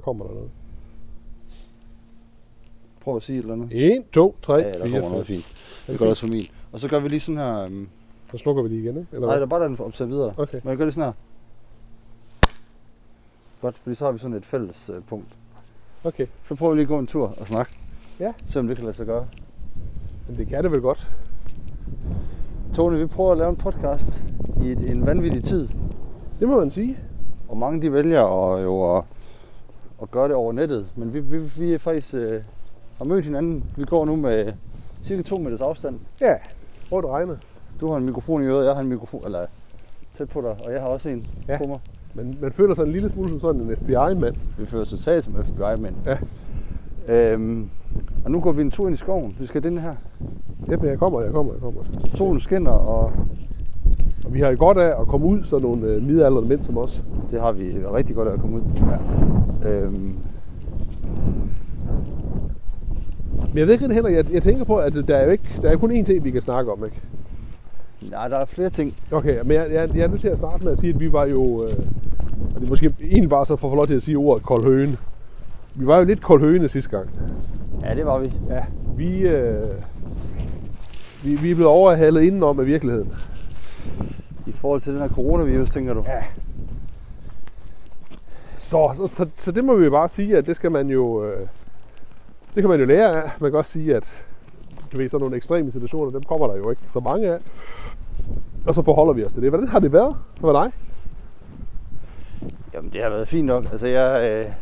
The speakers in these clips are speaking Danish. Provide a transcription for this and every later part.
Kommer der noget? Prøv at sige et eller andet. 1, 2, 3, Ja, der 4, kommer noget 5. fint. Det gør også for min. Og så gør vi lige sådan her... Um, Så slukker vi lige igen, ikke? Eller nej, der er bare den op til videre. Okay. Men jeg gør det sådan her. Godt, fordi så har vi sådan et fælles uh, punkt. Okay. Så prøver vi lige at gå en tur og snakke. Ja. Se om det kan lade sig gøre. Men det kan det vel godt. Tony, vi prøver at lave en podcast i et, en vanvittig tid. Det må man sige. Og mange de vælger at, jo at, at gøre det over nettet. Men vi, vi, vi er faktisk øh, har mødt hinanden. Vi går nu med cirka to meters afstand. Ja, hvor det regner. Du har en mikrofon i øret, jeg har en mikrofon, eller tæt på dig, og jeg har også en Ja. på mig. Men man føler sig en lille smule som sådan en FBI-mand. Vi fører totalt som FBI-mænd. Ja. Øhm, og nu går vi en tur ind i skoven. Vi skal den her. Jamen, jeg kommer, jeg kommer, jeg kommer. Solen skinner, og Og vi har godt af at komme ud, sådan nogle øh, midaldrende mænd som os. det har vi rigtig godt af at komme ud. Ja. Øhm, Men jeg ved ikke heller, jeg, jeg tænker på, at der er jo ikke, der er kun én ting, vi kan snakke om, ikke? nej, der er flere ting. Okay, men jeg, jeg, jeg er nødt til at starte med at sige, at vi var jo, øh, og det måske egentlig bare så for at få lov til at sige ordet kold høne. Vi var jo lidt kold høne sidste gang. Ja, det var vi. Ja, vi, øh, vi, vi er blevet overhalet indenom af virkeligheden. I forhold til den her coronavirus, tænker du? Ja. Så, så, så, så det må vi jo bare sige, at det skal man jo, øh, det kan man jo lære af. Man kan også sige, at du ved, sådan nogle ekstreme situationer, dem kommer der jo ikke så mange af. Og så forholder vi os til det. Hvordan har det været for dig? Jamen, det har været fint nok. Altså, jeg, øh,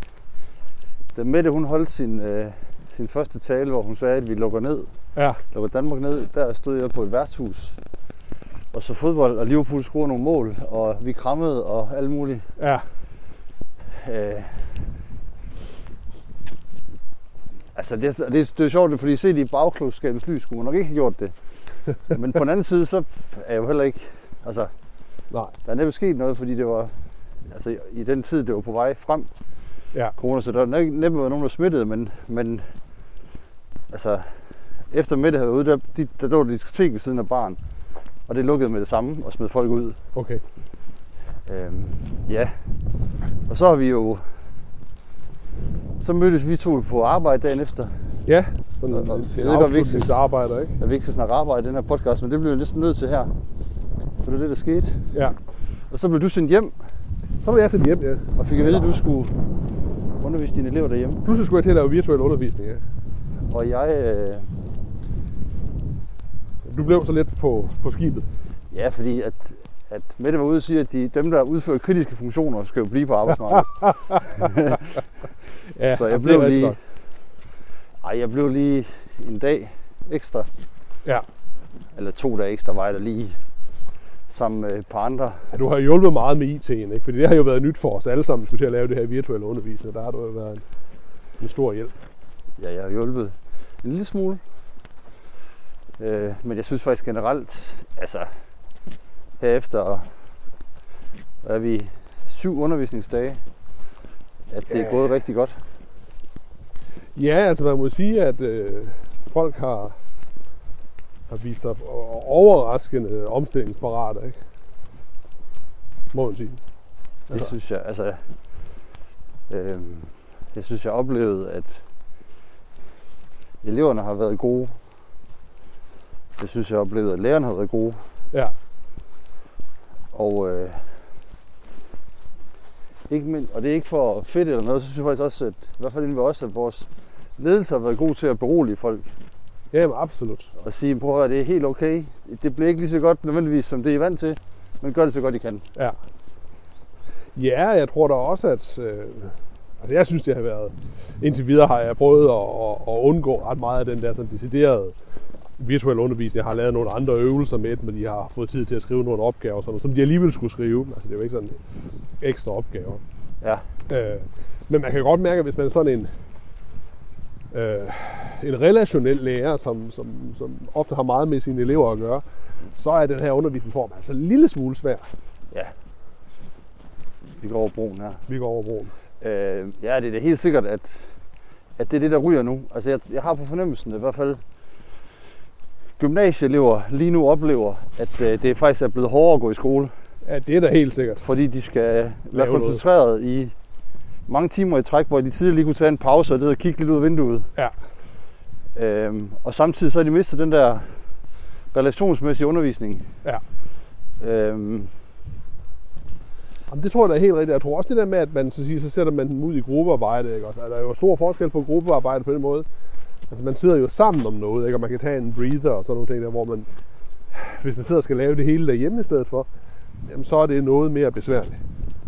da Mette, hun holdt sin, øh, sin første tale, hvor hun sagde, at vi lukker ned, Ja. lukker Danmark ned, der stod jeg på et værtshus og så fodbold, og Liverpool scorede nogle mål, og vi krammede og alt muligt. Ja. Øh, altså, det, er- det, er- det er sjovt, fordi set i bagklogskabens lys skulle man nok ikke have gjort det. Men på den anden side, så er jeg jo heller ikke... Altså, Nej. der er næppe sket noget, fordi det var... Altså, i den tid, det var på vej frem, Ja. corona, så der var næ- næppe været nogen, der smittede, men, men altså, efter Mette havde der, de, der lå et diskotek ved siden af baren, og det lukkede med det samme og smed folk ud. Okay. Øhm, ja, og så har vi jo, så mødtes vi to på arbejde dagen efter. Ja, sådan Og- en, og en, en vi ikke-? Jeg vil ikke skal snakke arbejde i den her podcast, men det blev jeg næsten nødt til her. For det er det, der skete. Ja. Og så blev du sendt hjem, Så var jeg sendt hjem, ja. og fik at vide, at du skulle undervise dine elever derhjemme. Pludselig skulle jeg til at lave virtuel undervisning, ja. Og jeg, øh, Du blev så lidt på, på skibet. ja, fordi at, at Mette var ude og sige, at de, dem, der udfører kritiske funktioner, skal jo blive på arbejdsmarkedet. Ja, så jeg blev lige, ej, jeg blev lige en dag ekstra. Ja. Eller to dage ekstra var jeg der lige sammen med et par andre. Ja, du har hjulpet meget med IT'en, ikke? Fordi det har jo været nyt for os alle sammen, skulle til at lave det her virtuelle undervisning. Der har du jo været en, en stor hjælp. Ja, jeg har hjulpet en lille smule. Øh, men jeg synes faktisk generelt, altså herefter er vi syv undervisningsdage, at det er Ja. gået rigtig godt. Ja, altså man må sige, at øh, folk har, har vist sig overraskende omstillingsparate, ikke? Må man sige. Det Altså. synes jeg, altså, øh, jeg synes, jeg oplevede, at eleverne har været gode. Det synes jeg oplevede, at lærerne har været gode. Ja. Og, øh, ikke mind, og det er ikke for fedt eller noget, så synes jeg faktisk også, at i hvert fald inden ved os, at vores ledelse har været god til at berolige folk. Jamen, absolut. Og sige, prøv at høre, det er helt okay. Det bliver ikke lige så godt nødvendigvis, som det I er vant til. Men gør det så godt I kan. Ja. Ja, jeg tror da også, at... Øh, altså, jeg synes, det har været... Indtil videre har jeg prøvet at, at, at undgå ret meget af den der sådan deciderede virtuel undervisning. Jeg har lavet nogle andre øvelser med dem, og de har fået tid til at skrive nogle opgaver, sådan som de alligevel skulle skrive. Altså, det er jo ikke sådan ekstra opgaver. Ja, Øh, men man kan godt mærke, at hvis man er sådan en, øh, en relationel lærer, som, som, som ofte har meget med sine elever at gøre, så er den her undervisningsform altså en lille smule svær. ja. Vi går over broen her. Vi går over broen. Øh, ja, det er da helt sikkert, at, at det er det, der ryger nu. Altså, jeg, jeg har på fornemmelsen, at i hvert fald gymnasieelever lige nu oplever, at øh, det faktisk er blevet hårdere at gå i skole. Ja, det er da helt sikkert. Fordi de skal være koncentreret i mange timer i træk, hvor de tidligere lige kunne tage en pause og det og kigge lidt ud af vinduet. Ja. Øhm, og samtidig så har de mistet den der relationsmæssige undervisning. Ja. Øhm, Jamen, det tror jeg da er helt rigtigt. Jeg tror også det der med, at man så, siger, så sætter man dem ud i gruppearbejde. Ikke? Også, der er jo stor forskel på gruppearbejde på den måde. Altså man sidder jo sammen om noget, ikke? og man kan tage en breather og sådan nogle ting der, hvor man, hvis man sidder og skal lave det hele derhjemme i stedet for, jamen så er det noget mere besværligt.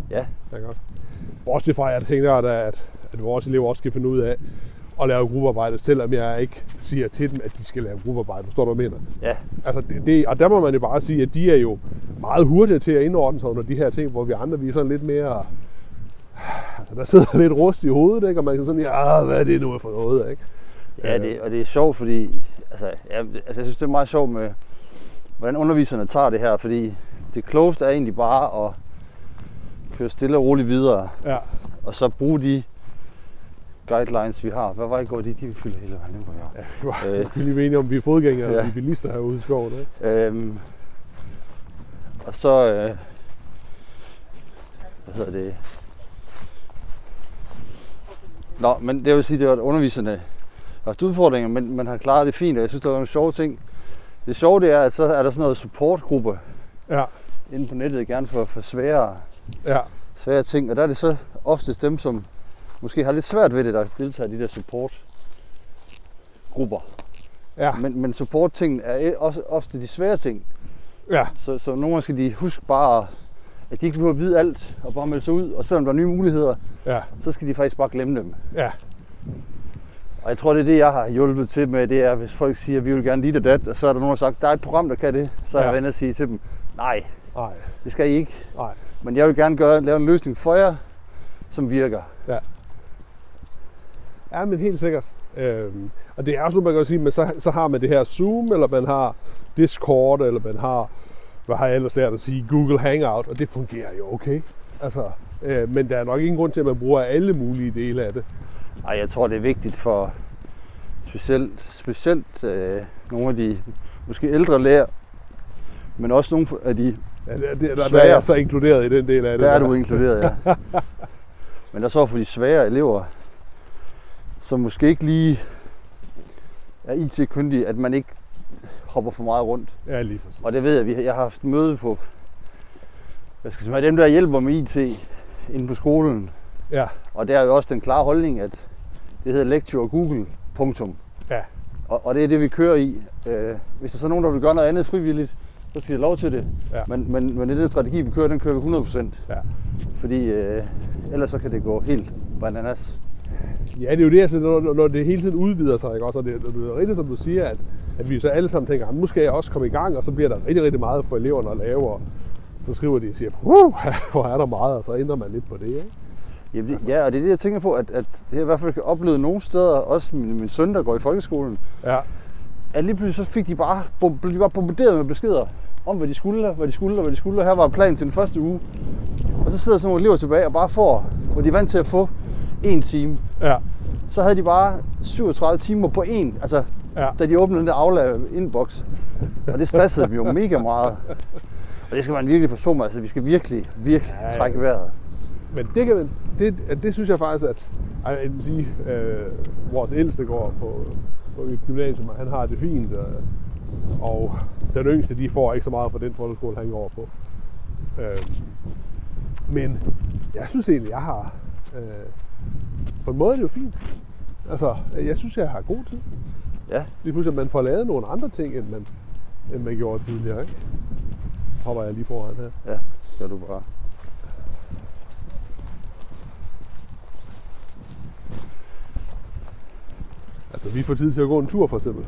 ja, Ikke også? Bortset fra, at jeg tænker, at, at, at vores elever også skal finde ud af at lave gruppearbejde, selvom jeg ikke siger til dem, at de skal lave gruppearbejde. Forstår du, hvad jeg mener? ja, Altså det, det, og der må man jo bare sige, at de er jo meget hurtige til at indordne sig under de her ting, hvor vi andre vi er sådan lidt mere... Altså der sidder lidt rust i hovedet, ikke? og man kan sådan, ja, hvad er det nu for noget, ikke? Ja det, og det er sjovt, fordi altså, ja, altså, jeg synes, det er meget sjovt med, hvordan underviserne tager det her, fordi det klogeste er egentlig bare at køre stille og roligt videre, Ja, og så bruge de guidelines, vi har. Hvad var i går, de, de fylder hele vejen jer. ja vi var Øh. lige enige om, vi er fodgængere, Ja. ja. vi er bilister herude i skoven, ikke? Øhm, og så, øh, hvad hedder det? Nå, men det vil sige, det var, underviserne haft udfordringer, men man har klaret det fint, og jeg synes, der var nogle sjove ting. Det sjove det er, at så er der sådan noget supportgruppe Ja, inde på nettet, gerne for, for svære, ja, svære ting, og der er det så oftest dem, som måske har lidt svært ved det, der deltager i de der supportgrupper. ja, Men, men support-ting er også ofte de svære ting. ja, Så, så nogle gange skal de huske bare, at de ikke behøver at vide alt og bare melde sig ud. Og selvom der er nye muligheder, ja, så skal de faktisk bare glemme dem. ja, Og jeg tror, det er det, jeg har hjulpet til med, det er, hvis folk siger, at vi vil gerne dit og dat, og så er der nogen, der har sagt, der er et program, der kan det. Så er jeg Ja. vendt at sige til dem, nej, nej, det skal I ikke. nej. Men jeg vil gerne gøre, lave en løsning for jer, som virker. Ja, men helt sikkert. Øhm, og det er også noget, man kan sige, men så, så har man det her Zoom, eller man har Discord, eller man har, hvad har jeg ellers lært at sige, Google Hangout, og det fungerer jo okay. Altså, øh, men der er nok ingen grund til, at man bruger alle mulige dele af det. Ej, jeg tror, det er vigtigt for specielt, specielt øh, nogle af de måske ældre lærer, men også nogle af de Ja, det, det, der, der er Svære. jeg så inkluderet i den del af det. Der er du inkluderet, ja. Men der er så for de svære elever, som måske ikke lige er IT-kyndige, at man ikke hopper for meget rundt. Ja, lige præcis. Og det ved jeg, vi har- jeg har haft møde på, hvad skal jeg sige, dem der hjælper med IT inde på skolen. Ja, Og der er jo også den klare holdning, at det hedder lecture Google, punktum. Ja. Og, og det er det, vi kører i. Øh, hvis der så er nogen, der vil gøre noget andet frivilligt, så skal de lov til det. Ja. Men, men, men den strategi, vi kører, den kører vi 100%. Ja. Fordi øh, ellers så kan det gå helt bananas. Ja, det er jo det, altså, når, når det hele tiden udvider sig, ikke? Også, og det, det er rigtigt, som du siger, at, at vi så alle sammen tænker, "Ah, nu skal jeg også komme i gang, og så bliver der rigtig, rigtig meget for eleverne at lave, og så skriver de og siger, uh, hvor er der meget, og så ændrer man lidt på det, ikke? Jamen, det, ja, og det er det, jeg tænker på, at, at jeg i hvert fald oplevet nogle steder, også min, min søn, der går i folkeskolen, Ja, at lige pludselig så fik de bare, blev de bare bombarderet med beskeder om, hvad de skulle, hvad de skulle, og hvad de skulle. Og her var planen til den første uge. Og så sidder sådan nogle elever tilbage og bare får, hvor de er vant til at få en time. ja, Så havde de bare 37 timer på en, altså ja. da de åbnede den der Aula inbox. Og det stressede dem jo mega meget. Og det skal man virkelig passe på med. Altså, vi skal virkelig, virkelig Ja, ja. trække vejret. Men det, kan, det, det synes jeg faktisk, at jeg vil sige, øh, vores ældste går på, på et gymnasium, og han har det fint. Øh, og den yngste, de får ikke så meget på den folkeskole, han går på. Øh, men jeg synes egentlig, jeg har... Øh, på en måde er det jo fint. Altså, jeg synes, jeg har god tid. Ja. Lige pludselig, at man får lavet nogle andre ting, end man, end man gjorde tidligere. Ikke? Hopper jeg lige foran her. Ja, gør du bare. Altså, vi får tid til at gå en tur, for eksempel.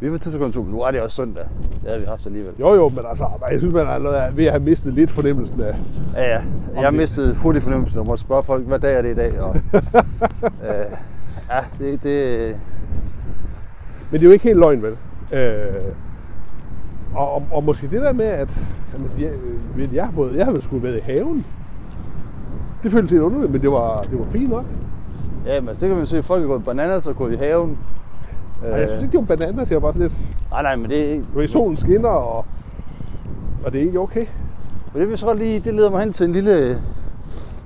Vi får tid til at gå en tur. Nu er det også søndag. Det har vi haft alligevel. Jo, jo, men altså, jeg synes, man er ved at have mistet lidt fornemmelsen af... Ja, ja. Jeg har mistet hurtigt fornemmelsen og måtte spørge folk, hvad dag er det i dag? Og, øh, ja, det, det, Men det er jo ikke helt løgn, vel? Øh, og, og, og, måske det der med, at jamen, jeg, ved, jeg, har fået, jeg har sgu været i haven. Det føltes lidt underligt, men det var, det var fint nok. Ja, men det kan man se, at folk er gået bananas og gået i haven. Øh. Jeg synes ikke, det var bananas, jeg var bare sådan lidt... nej, nej, men det, er ikke- Du solen skinner, og, og det er ikke okay. men det vil så godt lige, det leder mig hen til en lille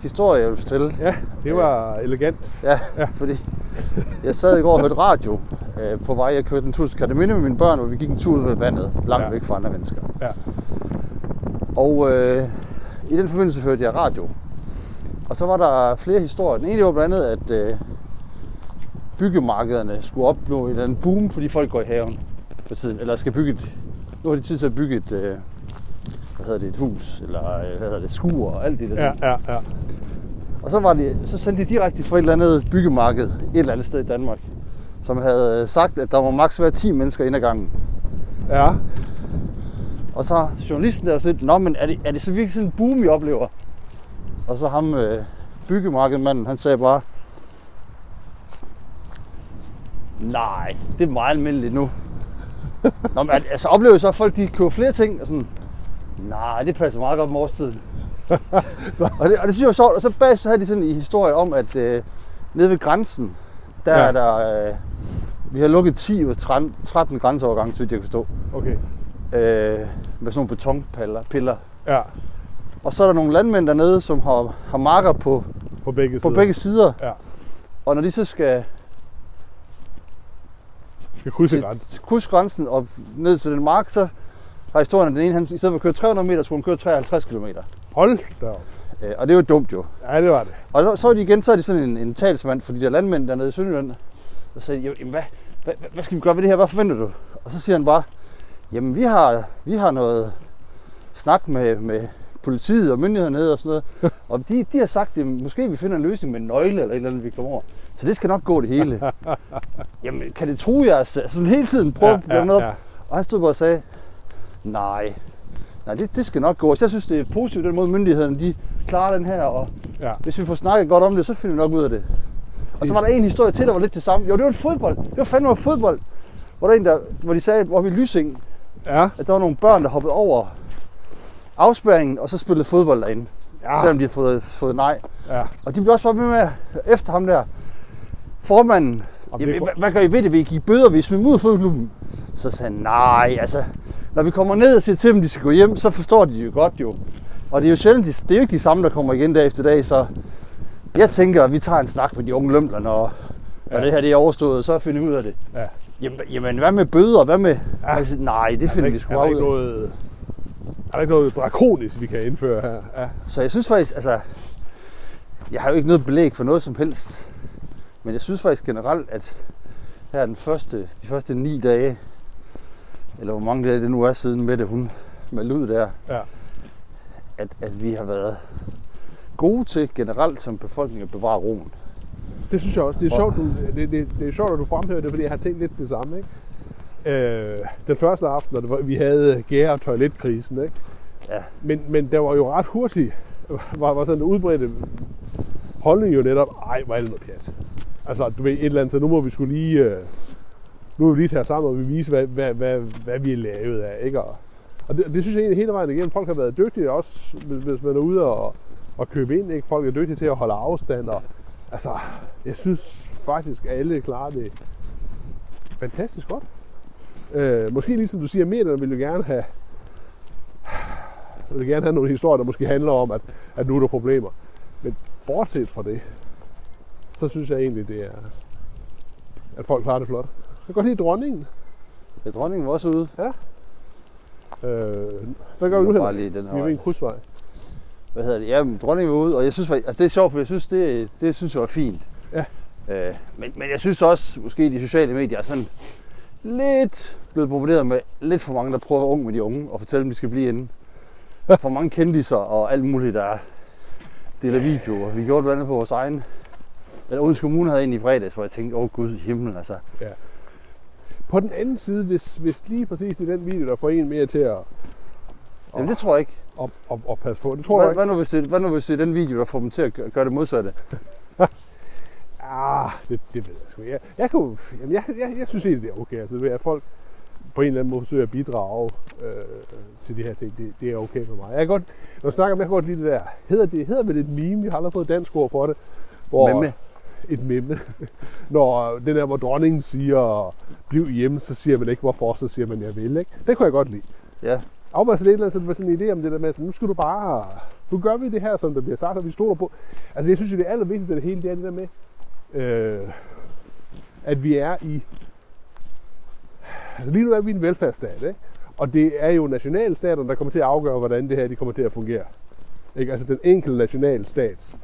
historie, jeg vil fortælle. Ja, det var elegant. Ja, ja. fordi jeg sad i går og hørte radio øh, på vej. Jeg kørte en tur til Kataminde med mine børn, hvor vi gik en tur ud ved vandet, langt Ja. væk fra andre mennesker. Ja. Og øh, i den forbindelse hørte jeg radio. Og så var der flere historier. Den ene var blandt andet, at øh, byggemarkederne skulle opnå en eller anden boom, fordi folk går i haven for tiden. Eller skal bygge et, nu har de tid til at bygge et, øh, hvad hedder det, et hus, eller øh, hvad hedder det, skur og alt det der. Ja, ting. ja, ja. Og så, var de, så sendte de direkte fra et eller andet byggemarked et eller andet sted i Danmark, som havde øh, sagt, at der må maks være 10 mennesker inde ad gangen. Ja, Og så journalisten der sådan, Nå, men er det, er det så virkelig sådan en boom, I oplever? Og så ham øh, byggemarkedmanden, han sagde bare, Nej, det er meget almindeligt nu. Nå, men altså oplever så, at folk de køber flere ting? Og sådan, Nej, det passer meget godt med årstiden. Så- og, det, og det synes jeg var sjovt. Og så bagefter havde de sådan en historie om, at øh, nede ved grænsen, der Ja. er der... Øh, vi har lukket 10 ud af 13 13 grænseovergange, så jeg kan forstå. okay. Øh, med sådan nogle betonpiller. Piller. Ja, Og så er der nogle landmænd dernede, som har, har marker på, på begge på sider. begge sider. Ja. Og når de så skal Skal krydse grænsen. krydse grænsen og ned til den mark, så har historien, at den ene, han, i stedet for at køre 300 meter, skulle han køre 53 km. Hold da. Øh, og det er jo dumt jo. Ja, det var det. Og så, så er de igen, så er de sådan en, en talsmand for de der landmænd dernede i Sønderjylland. Og så siger de, jamen hvad, hvad, hvad, hvad, skal vi gøre ved det her? Hvad forventer du? Og så siger han bare, jamen vi har, vi har noget snak med, med politiet og myndighederne nede og sådan noget. Og de, de har sagt, at måske vi finder en løsning med en nøgle eller et eller andet, vi kommer over. Så det skal nok gå det hele. jamen kan det tro jer? Så sådan hele tiden prøve ja, at ja, op. ja. Og han stod bare og sagde, nej, nej det, det skal nok gå. Så jeg synes, det er positivt, den måde myndighederne de klarer den her, og ja. hvis vi får snakket godt om det, så finder vi nok ud af det. Og så var der en historie til, der var lidt det samme. Jo, det var en fodbold. Det var fandme en fodbold. Hvor, der en, der, hvor de sagde, hvor vi Lysing, Ja, at der var nogle børn, der hoppede over afspærringen, og så spillede fodbold derinde. Ja. Selvom de havde fået, fået nej. ja. Og de blev også bare med med efter ham der. Formanden, jamen, hvad, hvad gør I ved det? Vil I give bøder, hvis vi ud af fodboldklubben? Så sagde han, nej, altså, når vi kommer ned og siger til dem, de skal gå hjem, så forstår de jo godt jo. Og det er jo sjældent, de, det er jo ikke de samme, der kommer igen dag efter dag, så jeg tænker, at vi tager en snak med de unge lømler, når, når Ja. det her det er overstået, så finder vi ud af det. Ja. Jamen, jamen, hvad med bøder? Hvad med... Ja. Ja. Nej, det Er finder der vi sgu er der er ikke noget drakonisk, vi kan indføre her? Ja. Så jeg synes faktisk, altså, jeg har jo ikke noget belæg for noget som helst. Men jeg synes faktisk generelt, at her den første, de første ni dage, eller hvor mange dage det nu er siden Mette, hun meldte ud der, Ja. at, at vi har været gode til generelt som befolkning at bevare roen. Det synes jeg også. Det er, sjovt, du, det, det, det er sjovt, at du fremhæver det, fordi jeg har tænkt lidt det samme. Ikke? Øh, den første aften, når vi havde gære- og toiletkrisen, ikke? Ja. Men, men der var jo ret hurtigt, var, var sådan en udbredt holdning jo netop, ej, hvor er det noget pjat. Altså, du ved, et eller andet, så nu må vi skulle lige, øh, nu må vi lige tage sammen, og vi vise, hvad, hvad, hvad, hvad vi er lavet af, ikke? Og, og det, det, synes jeg egentlig hele vejen igennem, folk har været dygtige også, hvis, hvis man er ude og, og købe ind, ikke? Folk er dygtige til at holde afstand, og altså, jeg synes faktisk, at alle klarer det fantastisk godt. Øh, måske ligesom du siger, medierne vil jo gerne have, vil gerne have nogle historier, der måske handler om, at, at nu er der problemer. Men bortset fra det, så synes jeg egentlig, det er, at folk klarer det flot. Jeg kan godt lide dronningen. Ja, dronningen var også ude. Øh, hvad gør vi nu Bare her? lige den Vi her er ved en krydsvej. Hvad hedder det? Ja, men dronningen var ude, og jeg synes, altså det er sjovt, for jeg synes, det, det synes jeg var fint. Ja. Øh, men, men jeg synes også, måske de sociale medier er sådan lidt blevet bombarderet med lidt for mange, der prøver at være ung med de unge og fortælle dem, de skal blive inde. For mange kendiser og alt muligt, der deler videoer. Vi gjorde det andet på vores egen. Eller Odense Kommune havde en i fredags, hvor jeg tænkte, åh oh, gud i himlen, altså. På den anden side, hvis, hvis lige præcis er den video, der får en mere til at, Jamen det tror jeg ikke. at, at, at passe på. Det tror jeg Hvad, ikke. hvad, nu, hvis det, hvad nu hvis det er den video, der får dem til at gøre det modsatte? Ah, det, det ved jeg sgu. Jeg, jeg, kunne, jamen jeg, jeg, jeg synes egentlig, det er okay. Altså, at folk på en eller anden måde forsøger at bidrage øh, til de her ting, det, det er okay for mig. Jeg kan godt, når jeg snakker om, jeg kan godt lide det der. Hedder det, hedder vel et meme? Vi har aldrig fået dansk ord for det. Hvor, Memme. Et meme. Når den der, hvor dronningen siger, bliv hjemme, så siger man ikke hvorfor, så siger man, jeg vil. Ikke? Det kunne jeg godt lide. Ja. afbøjer det et eller andet, så det var sådan en idé om det der med, at nu skal du bare, nu gør vi det her, som der bliver sagt, og vi stoler på. Altså jeg synes jo, det allervigtigste af det hele, det er det der med, øh, at vi er i, altså lige nu er vi en velfærdsstat, ikke? Og det er jo nationalstaterne, der kommer til at afgøre, hvordan det her de kommer til at fungere. Ikke? Altså den enkelte nationalstats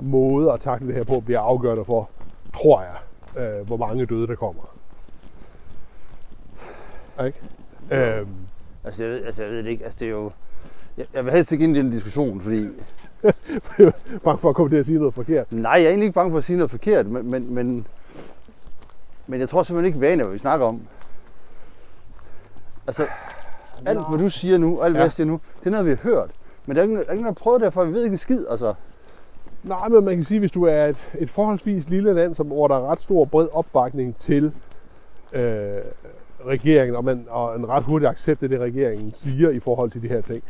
måde at takle det her på bliver afgørende for, tror jeg, øh, hvor mange døde der kommer. Ikke? Øhm, Altså, jeg ved, altså, jeg ved det ikke. Altså, det er jo... Jeg, jeg vil helst ikke ind i den diskussion, fordi... bange for at komme til at sige noget forkert. Nej, jeg er egentlig ikke bange for at sige noget forkert, men, men, men, men jeg tror simpelthen ikke, vi aner, hvad vi snakker om. Altså, alt hvad du siger nu, alt hvad Ja. jeg siger nu, det er noget, vi har hørt. Men der er ikke, der er ingen, der har prøvet det for vi ved ikke en skid, altså. Nej, men man kan sige, hvis du er et, et forholdsvis lille land, som, hvor der er ret stor bred opbakning til øh, regeringen, og, man, og en ret hurtig accept af det, regeringen siger i forhold til de her ting,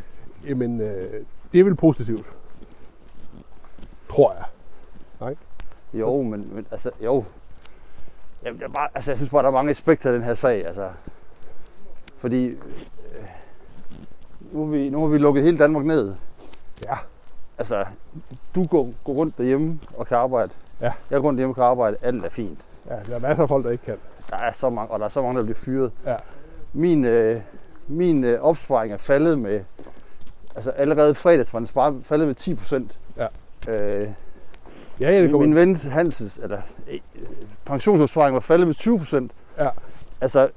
jamen, øh, det er vel positivt. Tror jeg. Jo, men, men altså, jo. Jeg, jeg, bare, altså, jeg synes bare, der er mange aspekter af den her sag, altså. Fordi, øh, nu, har vi, nu har vi lukket hele Danmark ned. Ja. Altså, du går, går rundt derhjemme og kan arbejde. Ja. Jeg går rundt derhjemme og kan arbejde. Alt er fint. ja, der er masser af folk, der ikke kan. Der er så mange, og der er så mange, der bliver fyret. Ja. Min, øh, min øh, opsparing er faldet med, altså allerede fredags var den spar- faldet med 10 procent. Ja. Øh, Ja, ja, det min, kommer. min ven Hans, eller øh, pensionsopsparing var faldet med 20 procent. Ja. Altså,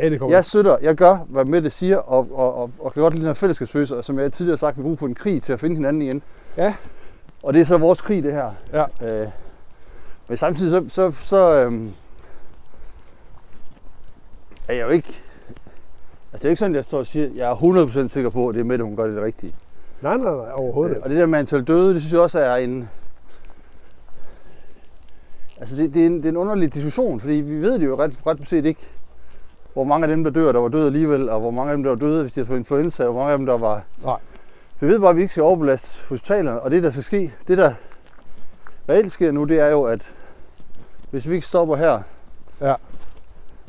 Ja, det kommer. jeg støtter, jeg gør, hvad Mette siger, og, og, og, og kan godt lide den her fællesskabsfølelse, og som jeg tidligere har sagt, vi har brug for en krig til at finde hinanden igen. Ja. Og det er så vores krig, det her. Ja. Øh, men samtidig så, så, så øhm, er jeg jo ikke... Altså det er jo ikke sådan, at jeg står og siger, at jeg er 100% sikker på, at det er Mette, hun gør det rigtige. Nej, nej, nej, overhovedet Øh, ikke. og det der med antal døde, det synes jeg også er en... Altså det, det, er en, det er en underlig diskussion, fordi vi ved det jo ret, ret beset ikke, hvor mange af dem, der dør, der var døde alligevel, og hvor mange af dem, der var døde, hvis de havde fået influenza, og hvor mange af dem, der var... Nej. Vi ved bare, at vi ikke skal overbelaste hospitalerne, og det, der skal ske, det der reelt sker nu, det er jo, at hvis vi ikke stopper her, Ja.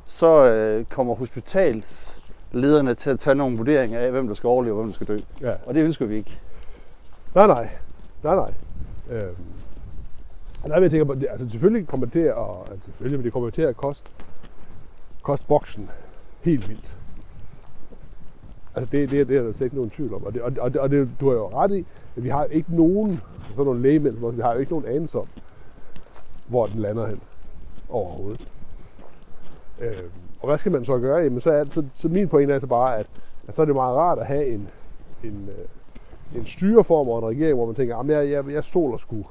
så øh, kommer hospitalslederne til at tage nogle vurderinger af, hvem der skal overleve og hvem der skal dø. Ja. Og det ønsker vi ikke. Nej, nej. Nej, nej. Øhm. Nej, men jeg tænker på, det, altså selvfølgelig kommer det til at, altså selvfølgelig, men det kommer til at koste, koste boksen helt vildt. Altså det, det, det er der slet ikke nogen tvivl om. Og, det, og, det, og, og det, du har jo ret i, at vi har ikke nogen, sådan nogle hvor vi har jo ikke nogen anelse om, hvor den lander hen overhovedet. Øhm, og hvad skal man så gøre? Jamen så, er, så, så min pointe er altså bare, at, at så er det meget rart at have en, en, øh, en styreform og en regering, hvor man tænker, at jeg, jeg, jeg stoler sgu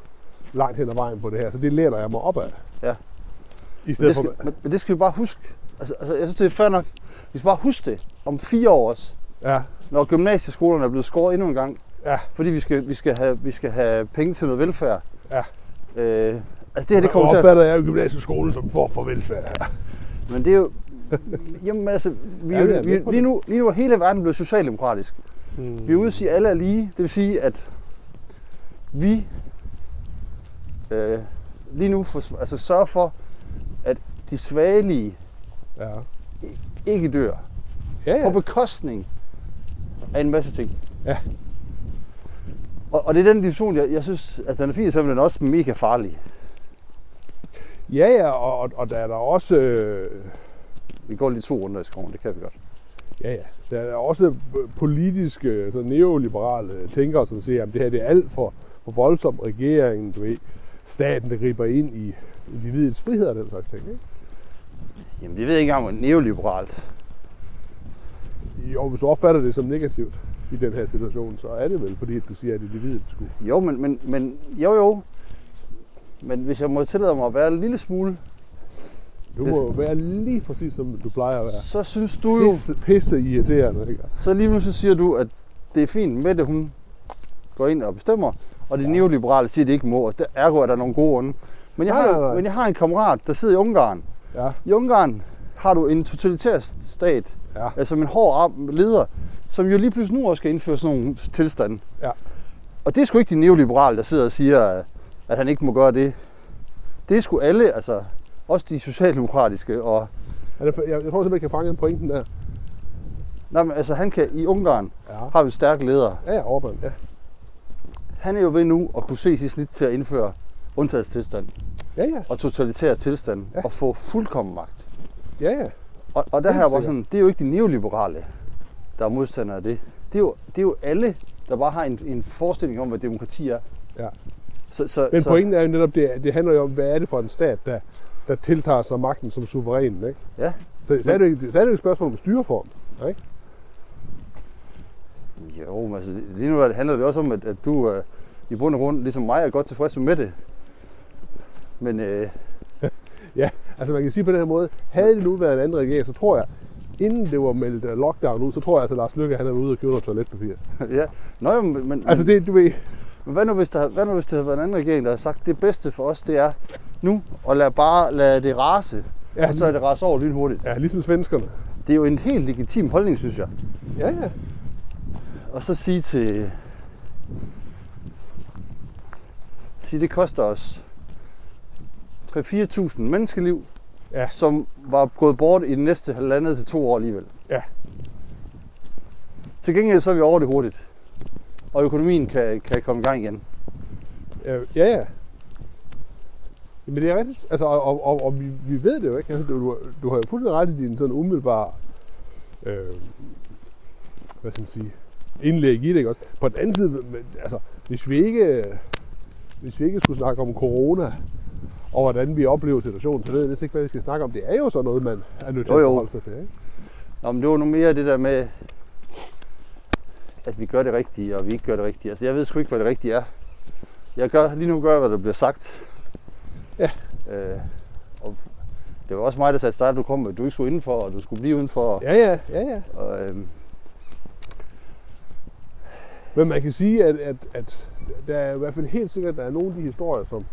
langt hen ad vejen på det her, så det læner jeg mig op af. Ja. I Men stedet det, for, skal, men, men det skal vi bare huske. Altså, altså, jeg synes, det er fair nok. Vi skal bare huske det om fire år også, ja, når gymnasieskolerne er blevet skåret endnu en gang. Ja. Fordi vi skal, vi skal, have, vi skal have penge til noget velfærd. Ja. Øh, altså det her, det det kommer til at... opfatter jeg jo gymnasieskolen som for for velfærd. Men det er jo... Jamen altså, vi, Ja, det er vi, på lige, nu, lige nu er hele verden blevet socialdemokratisk. Hmm. Vi er ude at sige, at alle er lige. Det vil sige, at vi øh, lige nu for, altså sørger for, at de svagelige Ja. ikke dør. Ja, På ja. bekostning af en masse ting. Ja. Og, og det er den diskussion, jeg, jeg synes, altså den er fin, er den også mega farlig. ja, ja og, og, og der er der også... Øh, Vi går lige to runder i skoven, det kan vi godt. ja, ja. Der er også politiske, så neoliberale tænkere, som siger, at det her det er alt for, for voldsomt. Regeringen, du ved, staten, der griber ind i individets frihed og den slags ting. Ikke? Jamen, det ved jeg ikke engang, hvor neoliberalt. Jo, hvis du opfatter det som negativt i den her situation, så er det vel, fordi du siger, at individet skulle... Jo, men, men, men jo jo. Men hvis jeg må tillade mig at være en lille smule, Du Det- må jo være lige præcis, som du plejer at være. så synes du jo, Pisse, pisse irriterende, ikke? så lige nu så siger du, at det er fint, Mette hun går ind og bestemmer, og de Ja. neoliberale siger, at det ikke må, og der, ergo er der nogle gode onde. Men jeg, Nej, har, nej, nej. men jeg har en kammerat, der sidder i Ungarn. Ja, I Ungarn har du en totalitær stat, ja, altså en hård leder, som jo lige pludselig nu også skal indføre sådan nogle tilstande. Ja. Og det er sgu ikke de neoliberale, der sidder og siger, at han ikke må gøre det. Det er sgu alle, altså også de socialdemokratiske. Og Jeg, jeg, tror simpelthen, jeg kan fange pointen der. Nej, men altså han kan, i Ungarn Ja, har vi stærke ledere. ja, ja Orbán, ja. Han er jo ved nu at kunne se sit snit til at indføre undtagelsestilstand Ja, ja, og totalitær tilstand Ja. og få fuldkommen magt. ja, ja. Og, og der her var sådan, det er jo ikke de neoliberale, der er modstandere af det. Det er jo, det er jo alle, der bare har en, en forestilling om, hvad demokrati er. Ja. Så, så, Men så, pointen er jo netop, det, det handler jo om, hvad er det for en stat, der, der tiltager sig magten som suveræn, ikke? Ja. Så, så, er det, så er det et spørgsmål om styreform, ikke? Jo, men altså, lige nu handler det også om, at, at du øh, i bund og grund, ligesom mig, er godt tilfreds med det. Men øh, Altså man kan sige på den her måde, havde det nu været en anden regering, så tror jeg, inden det var meldt øh, lockdown ud, så tror jeg altså, at Lars Løkke han er ude og købe noget toiletpapir. ja, Nå, jo, men, men, Altså det, du ved, men hvad, nu, hvis der, hvad nu hvis det havde været en anden regering, der havde sagt, det bedste for os, det er nu at lade bare lade det rase, ja, og så er det rase over lynhurtigt. ja, ligesom svenskerne. Det er jo en helt legitim holdning, synes jeg. Ja, ja. Og så sige til... Sige, det koster os 3-4.000 menneskeliv, Ja. som var gået bort i de næste halvandet til to år alligevel. Ja. Til gengæld så er vi over det hurtigt. Og økonomien kan, kan komme i gang igen. Ja, ja. Men det er rigtigt. Altså, og, og, og, og vi, vi ved det jo ikke. Altså, du, du har jo fuldstændig ret i din sådan umiddelbare, øh, hvad skal man sige, indlæg i det, ikke også? På den anden side, men, altså, hvis vi ikke, hvis vi ikke skulle snakke om corona, og hvordan vi oplever situationen, så ved jeg ikke, hvad vi skal snakke om. Det er jo sådan noget, man er nødt til Jo, at jo. forholde sig til, ikke? Nå, men det var nu mere det der med, at vi gør det rigtige, og vi ikke gør det rigtige. Altså, jeg ved sgu ikke, hvad det rigtige er. Jeg gør, lige nu gør jeg, hvad der bliver sagt. Ja. Øh, og det var også mig, der dig, at du kom med, at du ikke skulle indenfor, og du skulle blive udenfor. Ja, ja, ja, ja. og, øhm, Men man kan sige, at, at, at der er i hvert fald helt sikkert, at der er nogle af de historier, som,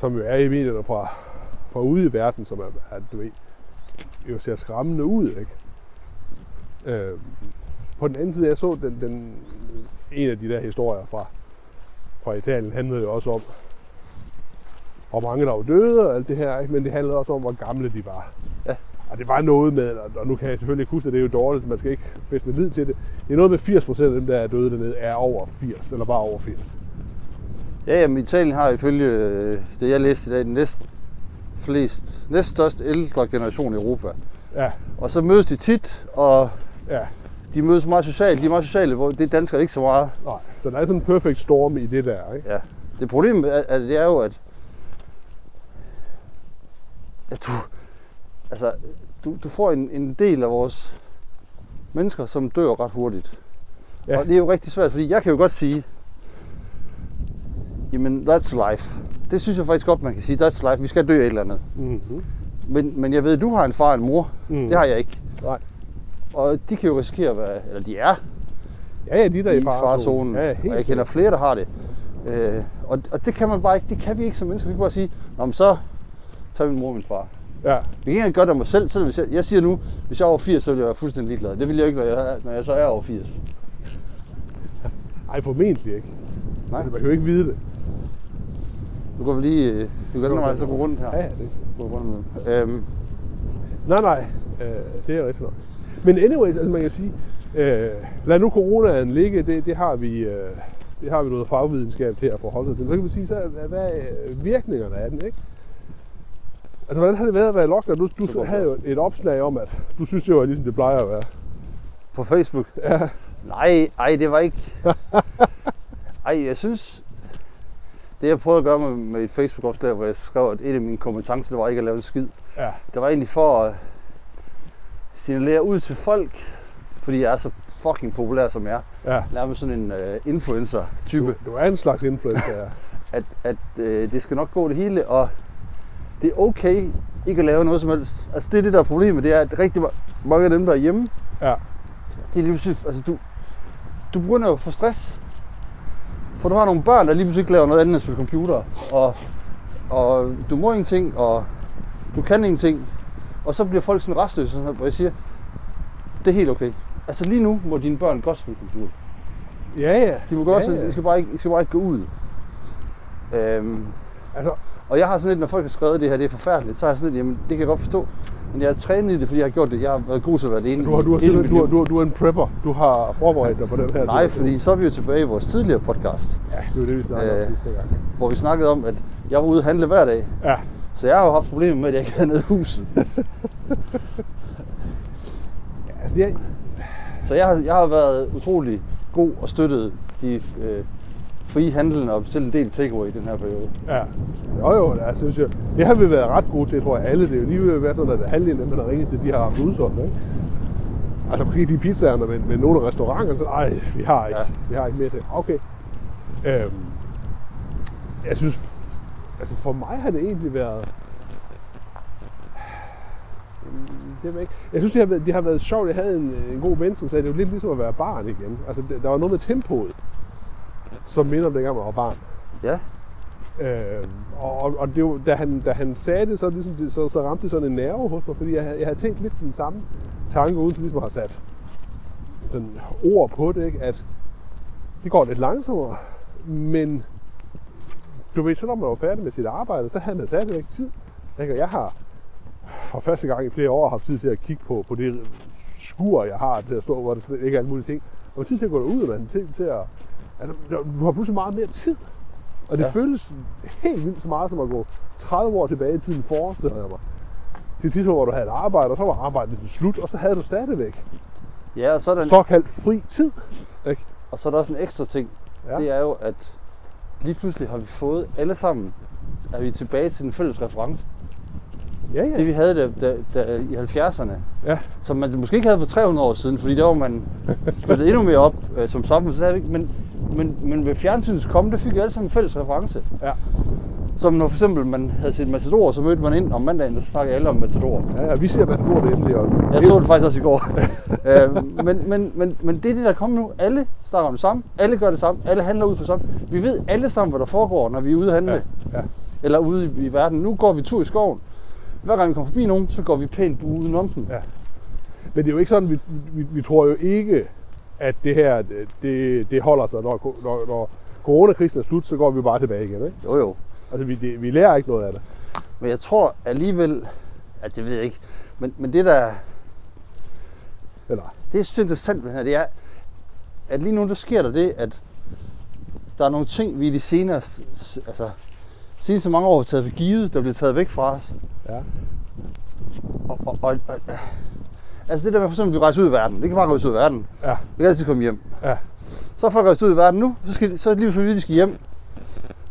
som jo er i medierne fra, fra ude i verden, som er, at du ved, jo ser skræmmende ud. Ikke? Øh, på den anden side, jeg så den, den, en af de der historier fra, fra Italien, handlede jo også om, hvor mange der var døde og alt det her, ikke? men det handlede også om, hvor gamle de var. Ja. Og det var noget med, og nu kan jeg selvfølgelig ikke huske, at det er jo dårligt, man skal ikke fæste lid til det. Det er noget med 80% af dem, der er døde dernede, er over 80, eller bare over 80. ja, jamen, Italien har ifølge øh, det, jeg læste i dag, den næst flest, næststørste ældre generation i Europa. Ja, Og så mødes de tit, og ja. de mødes meget socialt. De er meget sociale, hvor det er danskere ikke så meget. Nej, så der er sådan en perfect storm i det der, ikke? Ja. Det problem er, at det er jo, at, at du, altså, du, du får en, en del af vores mennesker, som dør ret hurtigt. Ja. Og det er jo rigtig svært, fordi jeg kan jo godt sige, jamen, that's life. Det synes jeg faktisk godt, man kan sige. That's life. Vi skal dø af et eller andet. Mm-hmm. Men, men jeg ved, du har en far og en mor. Mm. Det har jeg ikke. Nej. Og de kan jo risikere at være, eller de er Ja, ja, de der i, i farezonen. Ja, og jeg kender flere, der har det. Øh, og, og det kan man bare ikke, det kan vi ikke som mennesker. Vi kan bare sige, Nå, men så tager vi min mor og min far. Ja, Vi kan gøre det af mig selv, selv hvis jeg, jeg siger nu, hvis jeg er over 80, så vil jeg være fuldstændig ligeglad. Det vil jeg ikke, når jeg, når jeg så er over 80. ej, formentlig ikke. Nej, Altså, man kan jo ikke vide det. nu går vi lige, øh, vi går den vej, så gå rundt her. Ja, ja, det. Gå rundt med. Øhm, Nej, nej, øh, det er rigtigt nok. Men anyways, altså man kan sige, øh, lad nu coronaen ligge, det, det har vi... Øh, det har vi noget fagvidenskab til at forholde sig til. Så kan vi sige, så, hvad, er virkningerne af den, ikke? Altså, hvordan har det været at være lockdown? Du, du Super havde jo et opslag om, at du synes, det var ligesom det plejer at være. på Facebook. Ja, Nej, ej, det var ikke... Ej, jeg synes... Det jeg prøvede at gøre med, med et Facebook-opslag, hvor jeg skrev, at et af mine kompetencer, det var ikke at lave en skid. ja, Det var egentlig for at signalere ud til folk, fordi jeg er så fucking populær, som jeg er. ja. Nærmest sådan en uh, influencer-type. Du, du er en slags influencer, ja. At, at uh, det skal nok gå det hele, og det er okay ikke at lave noget som helst. Altså det er det, der er problemet, det er, at rigtig ma- mange af dem, der er hjemme, Ja, det er lige pludselig, altså du, du begynder jo at få stress. For du har nogle børn, der lige pludselig ikke laver noget andet end at spille computer. Og, og du må ingenting, og du kan ingenting. Og så bliver folk sådan restløse, hvor jeg siger, det er helt okay. Altså lige nu må dine børn godt spille computer. ja, ja. De må godt, ja, ja. I skal bare ikke, I skal bare ikke gå ud. Øhm, Altså, Og jeg har sådan lidt, når folk har skrevet det her, det er forfærdeligt, så har jeg sådan lidt, jamen det kan jeg godt forstå. Men jeg har trænet i det, fordi jeg har gjort det. Jeg har været god til at være det ene. du, har, du, har, du, du, du er en prepper. Du har forberedt dig på den her Nej, fordi så er vi jo tilbage i vores tidligere podcast, Ja, det var det, vi snakkede om Øh. sidste gang. hvor vi snakkede om, at jeg var ude at handle hver dag. Ja, Så jeg har jo haft problemer med, at jeg ikke havde noget i huset. altså jeg, Så jeg har, jeg har været utrolig god og støttet de øh, frie handlen og bestilt en del takeaway i den her periode. ja. Jo jo, jeg synes jo, det har vi været ret gode til, tror jeg alle. Det er jo lige ved at være sådan, at halvdelen af dem, der har ringet til, de har haft udsolgt, ikke? Altså måske de pizzaerne, men, men nogle af restauranterne, så ej, vi har ikke, Ja. vi har ikke mere til. Okay. Øhm, jeg synes, altså for mig har det egentlig været, det ved jeg ikke. Jeg synes, det har, været, det har været sjovt. Jeg havde en, en god ven, som sagde, at det var lidt ligesom at være barn igen. Altså, der der var noget med tempoet, som minder om dengang, man var barn. Ja, Øh, og, og, det var, da, han, da han sagde det, så, ligesom, det, så, så ramte det sådan en nerve hos mig, fordi jeg, havde- jeg havde tænkt lidt den samme tanke, uden til ligesom at have sat den ord på det, ikke? at det går lidt langsommere, men du ved, så når man var færdig med sit arbejde, så havde man stadigvæk tid. Ikke? Og jeg har for første gang i flere år haft tid til at kigge på, på det skur, jeg har til at stå, hvor det ikke er alle mulige ting. Og man har tid til at gå derud, man har tid til at... Altså, du har pludselig meget mere tid. Og det Ja. føles helt vildt så meget som at gå 30 år tilbage i tiden, forestiller jeg mig. Til tidspunkt, hvor du havde et arbejde, og så var arbejdet ligesom slut, og så havde du stadigvæk ja og, så er der en, såkaldt fri tid. og så er der også en ekstra ting. Ja. Det er jo, at lige pludselig har vi fået alle sammen, er vi tilbage til den fælles reference. Ja, ja. Det vi havde da, da, da, i 70'erne, Ja. som man måske ikke havde for 300 år siden, fordi der var man splittet endnu mere op øh, som samfund. Så ikke- men, men, men ved fjernsynets komme, der fik vi alle sammen en fælles reference. Ja. Som når for eksempel man havde set Matador, så mødte man ind om mandagen, og så snakkede alle om Matador. Ja, ja, vi ser, du det endelig. Og Jeg så det faktisk også i går. øh, men, men, men, men det er det, der kommer nu. Alle snakker om det samme. Alle gør det samme. Alle handler ud for samme. Vi ved alle sammen, hvad der foregår, når vi er ude at handle. Ja, ja. Eller ude i, i verden. Nu går vi tur i skoven. Hver gang vi kommer forbi nogen, så går vi pænt udenom dem. Ja. Men det er jo ikke sådan, vi, vi, vi tror jo ikke, at det her, det, det holder sig, når, når, når coronakrisen er slut, så går vi bare tilbage igen. Ikke? Jo jo. Altså, vi, det, vi lærer ikke noget af det. Men jeg tror alligevel, at det ved jeg ikke, men, men det der, Eller, det er så interessant med det her, det er, at lige nu der sker der det, at der er nogle ting, vi i de senere, altså, seneste mange år har taget for givet, der bliver taget væk fra os. ja. Og, og, og, og, altså det der med for eksempel, at vi rejser ud i verden, det kan bare rejse ud i verden. Ja. Vi kan altid komme hjem. Ja. Så er folk rejst ud i verden nu, så, skal de, så er det lige fordi, de skal hjem.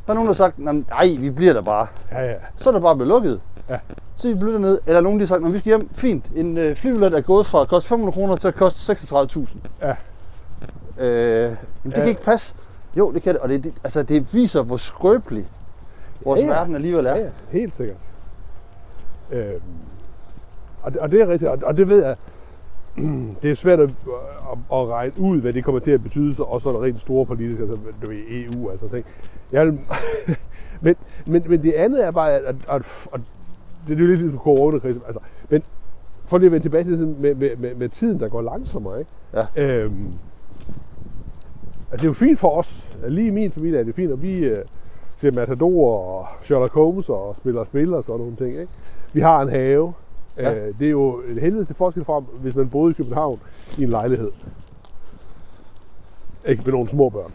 Der er nogen, der har sagt, nej, vi bliver der bare. Ja, ja. Så er der bare blevet lukket. Ja. Så vi blevet dernede. Eller nogen, der har sagt, når vi skal hjem, fint. En øh, flybillet er gået fra at koste 500 kroner til at koste 36.000. Ja. Øh, jamen, det Ja. kan ikke passe. Jo, det kan det. Og det, det, altså, det viser, hvor skrøbelig vores Ja, ja. verden alligevel er. Ja, ja, helt sikkert. Øhm, og, det, og det er rigtigt, og, og det ved jeg, det er svært at, at, at regne ud, hvad det kommer til at betyde, så også er der rent store politiske, altså du ved, EU, altså ting. Jeg vil, men, men, men det andet er bare, at, at, at, at det er jo lidt ligesom coronakrisen, altså, men for lige at vende tilbage til sådan med, med, med, med tiden, der går langsommere, ikke? Ja. Øhm, altså det er jo fint for os, lige i min familie er det fint, at vi øh, ser Matador og Sherlock Holmes og spiller spil og sådan nogle ting. Ikke? Vi har en have. Ja. Øh, det er jo et helvede til forskel fra, hvis man boede i København i en lejlighed. Ikke med nogle små børn.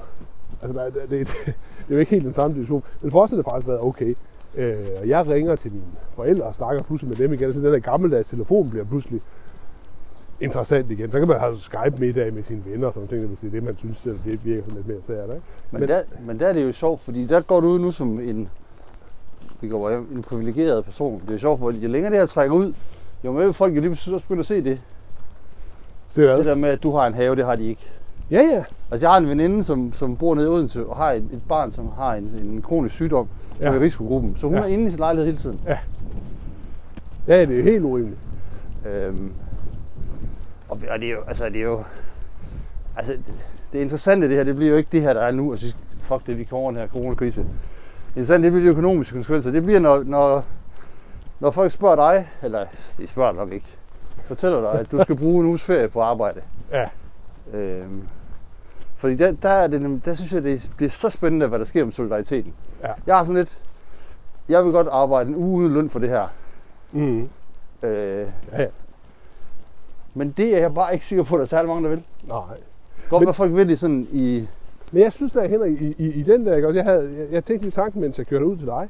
Altså, der, det, det, det, er jo ikke helt den samme situation. Men for os har det faktisk været okay. Øh, og jeg ringer til mine forældre og snakker pludselig med dem igen. Så den der gammeldags telefon bliver pludselig interessant igen. Så kan man have Skype-middag med sine venner og sådan noget, hvis det er det, man synes, det virker sådan lidt mere sært. Ikke? Men, Men- der, men der er det jo sjovt, fordi der går du ud nu som en, det går en privilegeret person. Det er sjovt, for jo længere det her trækker ud, jo vil folk jo lige pludselig også begynde at se det. Se hvad? Det der med, at du har en have, det har de ikke. Ja, ja. Altså jeg har en veninde, som, som bor nede i Odense, og har et, et barn, som har en, en kronisk sygdom, som Ja. er i risikogruppen. Så hun Ja. er inde i sin lejlighed hele tiden. Ja, det er helt urimeligt. Øhm, og, og det er jo, altså det er jo, altså det, det interessante det her, det bliver jo ikke det her, der er nu, og så fuck det, vi kommer over den her coronakrise. Det interessante, det bliver de økonomiske konsekvenser. Det bliver, når, når, når folk spørger dig, eller de spørger nok ikke, fortæller dig, at du skal bruge en uges ferie på arbejde. Ja. Øhm, fordi der, der, er det, der synes jeg, det bliver så spændende, hvad der sker om solidariteten. Ja. Jeg har sådan lidt, jeg vil godt arbejde en uge uden løn for det her. Mm. Øh, Ja, ja. men det er jeg bare ikke sikker på, at der er særlig mange, der vil. Nej. Godt, Men- hvad folk vil det sådan i... Men jeg synes da, Henrik, i, i, i den der, jeg, havde, jeg, jeg tænkte i tanken, mens jeg kørte ud til dig,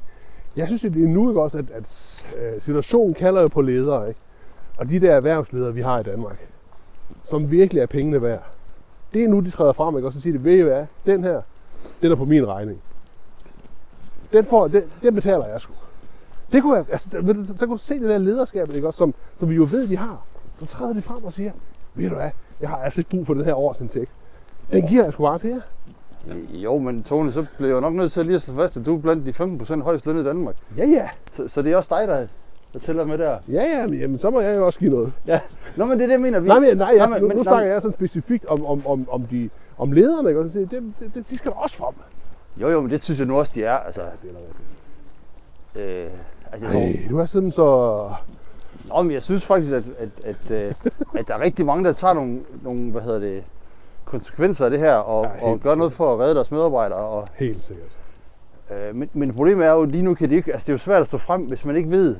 jeg synes, det er nu ikke også, at, at øh, situationen kalder jo på ledere, ikke? Og de der erhvervsledere, vi har i Danmark, som virkelig er pengene værd, det er nu, de træder frem, ikke? Og så siger de, ved I hvad, den her, den er på min regning. Den, får, den, den betaler jeg sgu. Det kunne jeg, altså, ved du, så kunne du se det der lederskab, ikke? Også, som, som vi jo ved, de har. Så træder de frem og siger, ved du hvad, jeg har altså ikke brug for den her årsindtægt. Den giver jeg sgu bare til jer. Jo, men Tone, så bliver jeg jo nok nødt til at lige at slå fast, at du er blandt de 15% højst lønnet i Danmark. Ja, ja. Så, så det er også dig, der, der tæller med der. Ja, ja, men jamen, så må jeg jo også give noget. Nå, men det er det, jeg mener. Vi, Nej, men, nej, jeg, men- nu, men- nu nej, snakker jeg sådan specifikt om, om, om, om, de, om lederne, ikke? Og så det, det, de skal da også frem. Jo, jo, men det synes jeg nu også, de er. Altså, Det er øh, altså jeg tror, Ej, du er sådan så... Nå, men jeg synes faktisk, at, at, at, øh, at der er rigtig mange, der tager nogle, nogle hvad hedder det, konsekvenser af det her, og, Ja, og gør noget sikkert. for at redde deres medarbejdere. Og, Helt sikkert. øh, men, men problemet er jo, lige nu kan de ikke, altså det er jo svært at stå frem, hvis man ikke ved,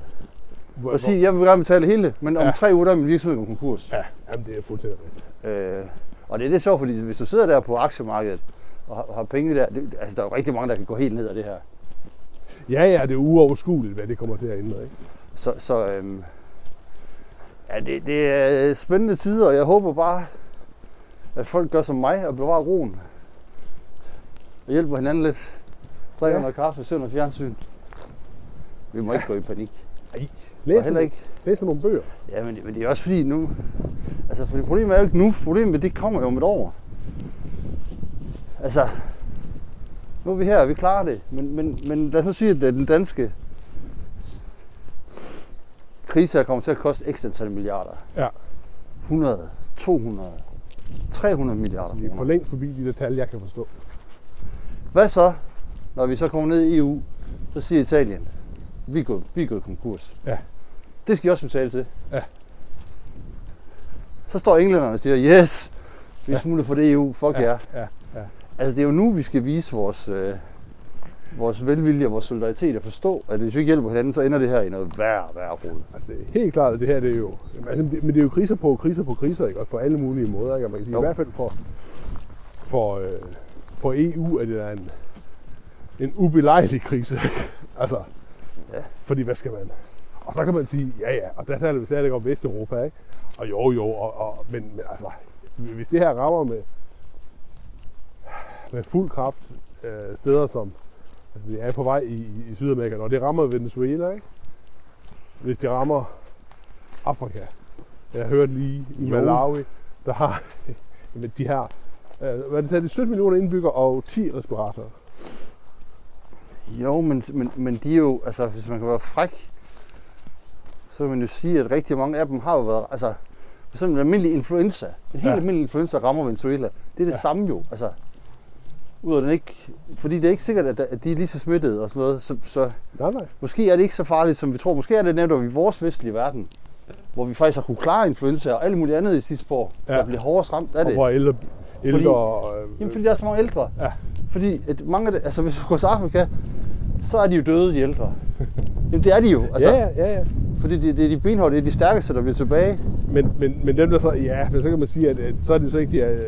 Hvor, og sige, jeg vil gerne betale det hele, men om Ja. tre uger er min virksomhed gået konkurs. Ja, jamen, det er fuldstændig rigtigt. Øh, og det er lidt sjovt, fordi hvis du sidder der på aktiemarkedet, og har, har penge der, det, altså der er jo rigtig mange, der kan gå helt ned af det her. Ja, ja, det er uoverskueligt, hvad det kommer til at ændre, ikke? Så, så øhm, ja, det, det er spændende tider, og jeg håber bare, at folk gør som mig og bevarer roen. Og hjælper hinanden lidt. Drikker Ja. ja. noget kaffe, ser noget fjernsyn. Vi må ikke gå i panik. Og Læs, heller ikke. læs nogle bøger. Ja, men, men det er også fordi nu... Altså, for det problemet er jo ikke nu. Problemet det kommer jo om et år. Altså, nu er vi her, og vi klarer det. Men, men, men lad os nu sige, at den danske krise her kommer til at koste ekstra antal milliarder. Ja. 100, 200, 300 milliarder Så vi er for kroner. længst forbi de der tal, jeg kan forstå. Hvad så, når vi så kommer ned i EU, så siger Italien, vi er gået, vi er gået konkurs. Ja. Det skal I også betale til. Ja. Så står englænderne og siger, yes, vi Ja. smuttet for det EU, fuck ja. jer. ja, ja. Altså det er jo nu, vi skal vise vores, øh, vores velvilje og vores solidaritet og forstå, at hvis vi ikke hjælper hinanden, så ender det her i noget værre, værre rod. Altså, helt klart, at det her det er jo... Altså, det, men det er jo kriser på kriser på kriser, ikke? Og på alle mulige måder, ikke? Og man kan sige, Jo. i hvert fald for, for, øh, for EU er det da en, en ubelejlig krise. ikke? altså, Ja. fordi hvad skal man? Og så kan man sige, ja ja, og der taler vi stadig om Vesteuropa, ikke? Og jo jo, og, og, men, men altså, hvis det her rammer med, med fuld kraft øh, steder som, altså vi er på vej i, i- Sydamerika, når det rammer Venezuela, ikke? Hvis det rammer Afrika. Jeg hørte lige i. Malawi, der har, jamen, de har, øh, hvad det sagde, det er 17 millioner indbyggere og 10 respiratorer. Jo, men, men, men de er jo, altså hvis man kan være fræk, så vil man jo sige, at rigtig mange af dem har jo været, altså for eksempel en almindelig influenza, en helt Ja. almindelig influenza rammer Venezuela, det er det ja. samme jo, altså ud af den ikke, fordi det er ikke sikkert, at, at de er lige så smittede og sådan noget, så, så Nej, nej. Måske er det ikke så farligt, som vi tror. Måske er det netop i vores vestlige verden, hvor vi faktisk har kunne klare influenza og alt muligt andet i sidste år, Ja. der bliver hårdest ramt af Og det. hvor ældre, ældre øh, Jamen, fordi der er så mange ældre. Ja. Fordi at mange af det, altså hvis du går til Afrika, så er de jo døde, de ældre. Jamen det er de jo. Altså, ja, ja, ja. Fordi det, det er de benhårde, det er de stærkeste, der bliver tilbage. Men, men, men dem der så, ja, men så kan man sige, at, at så er det så ikke de, øh,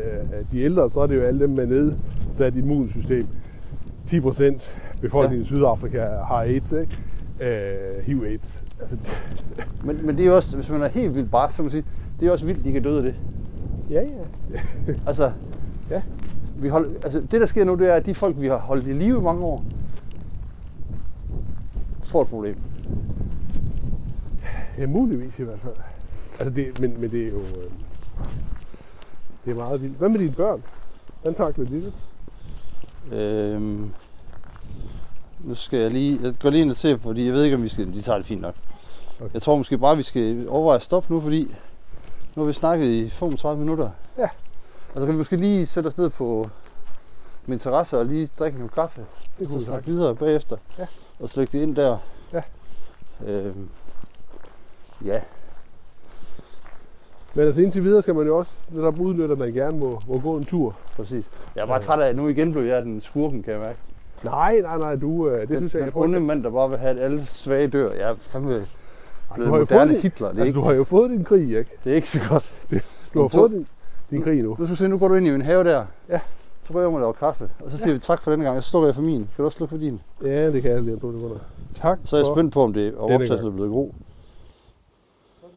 de ældre, så er det jo alle dem med nedsat immunsystem. 10 procent befolkningen ja. i Sydafrika har AIDS, ikke? Øh, HIV-AIDS. Altså, Men, men det er jo også, hvis man er helt vildt bart, så man sige, det er også vildt, de kan døde af det. ja, ja. Altså, Ja. vi hold, altså, det der sker nu, det er, at de folk, vi har holdt i live i mange år, får et problem. Ja, muligvis i hvert fald. Altså det, men, men det er jo... Øh, det er meget vildt. Hvad med dine børn? Hvordan takler de det? Øhm, nu skal jeg lige, jeg går lige ind og se, fordi jeg ved ikke, om vi skal, de tager det fint nok. Okay. Jeg tror måske bare, vi skal overveje at stoppe nu, fordi nu har vi snakket i 35 minutter. Ja. Og så kan vi måske lige sætte os ned på min terrasse og lige drikke en kaffe. Det kunne Så vi snakke videre bagefter. Ja. Og så lægge det ind der. Ja. Øhm, ja. Men altså indtil videre skal man jo også netop udnytte, at man gerne må, må gå en tur. Præcis. Jeg er bare Ja. træt af, at nu igen blev jeg den skurken, kan jeg mærke. Nej, nej, nej, du, øh, det den, synes jeg, den jeg onde mand, der bare vil have, at alle svage dør. Jeg er fandme blevet har jo moderne fået din- Hitler. Det er, altså, ikke, du har jo fået din krig, ikke? det er ikke så godt. Du har fået din, din krig nu. Nu skal du se, nu går du ind i min have der. Ja. Så går jeg og laver kaffe. Og så siger vi tak for denne gang. Jeg slukker jeg for min. Kan du også slukke for din? Ja, det kan jeg lige om to sekunder. Tak Så er jeg spændt på, om det er optagelsen er blevet god.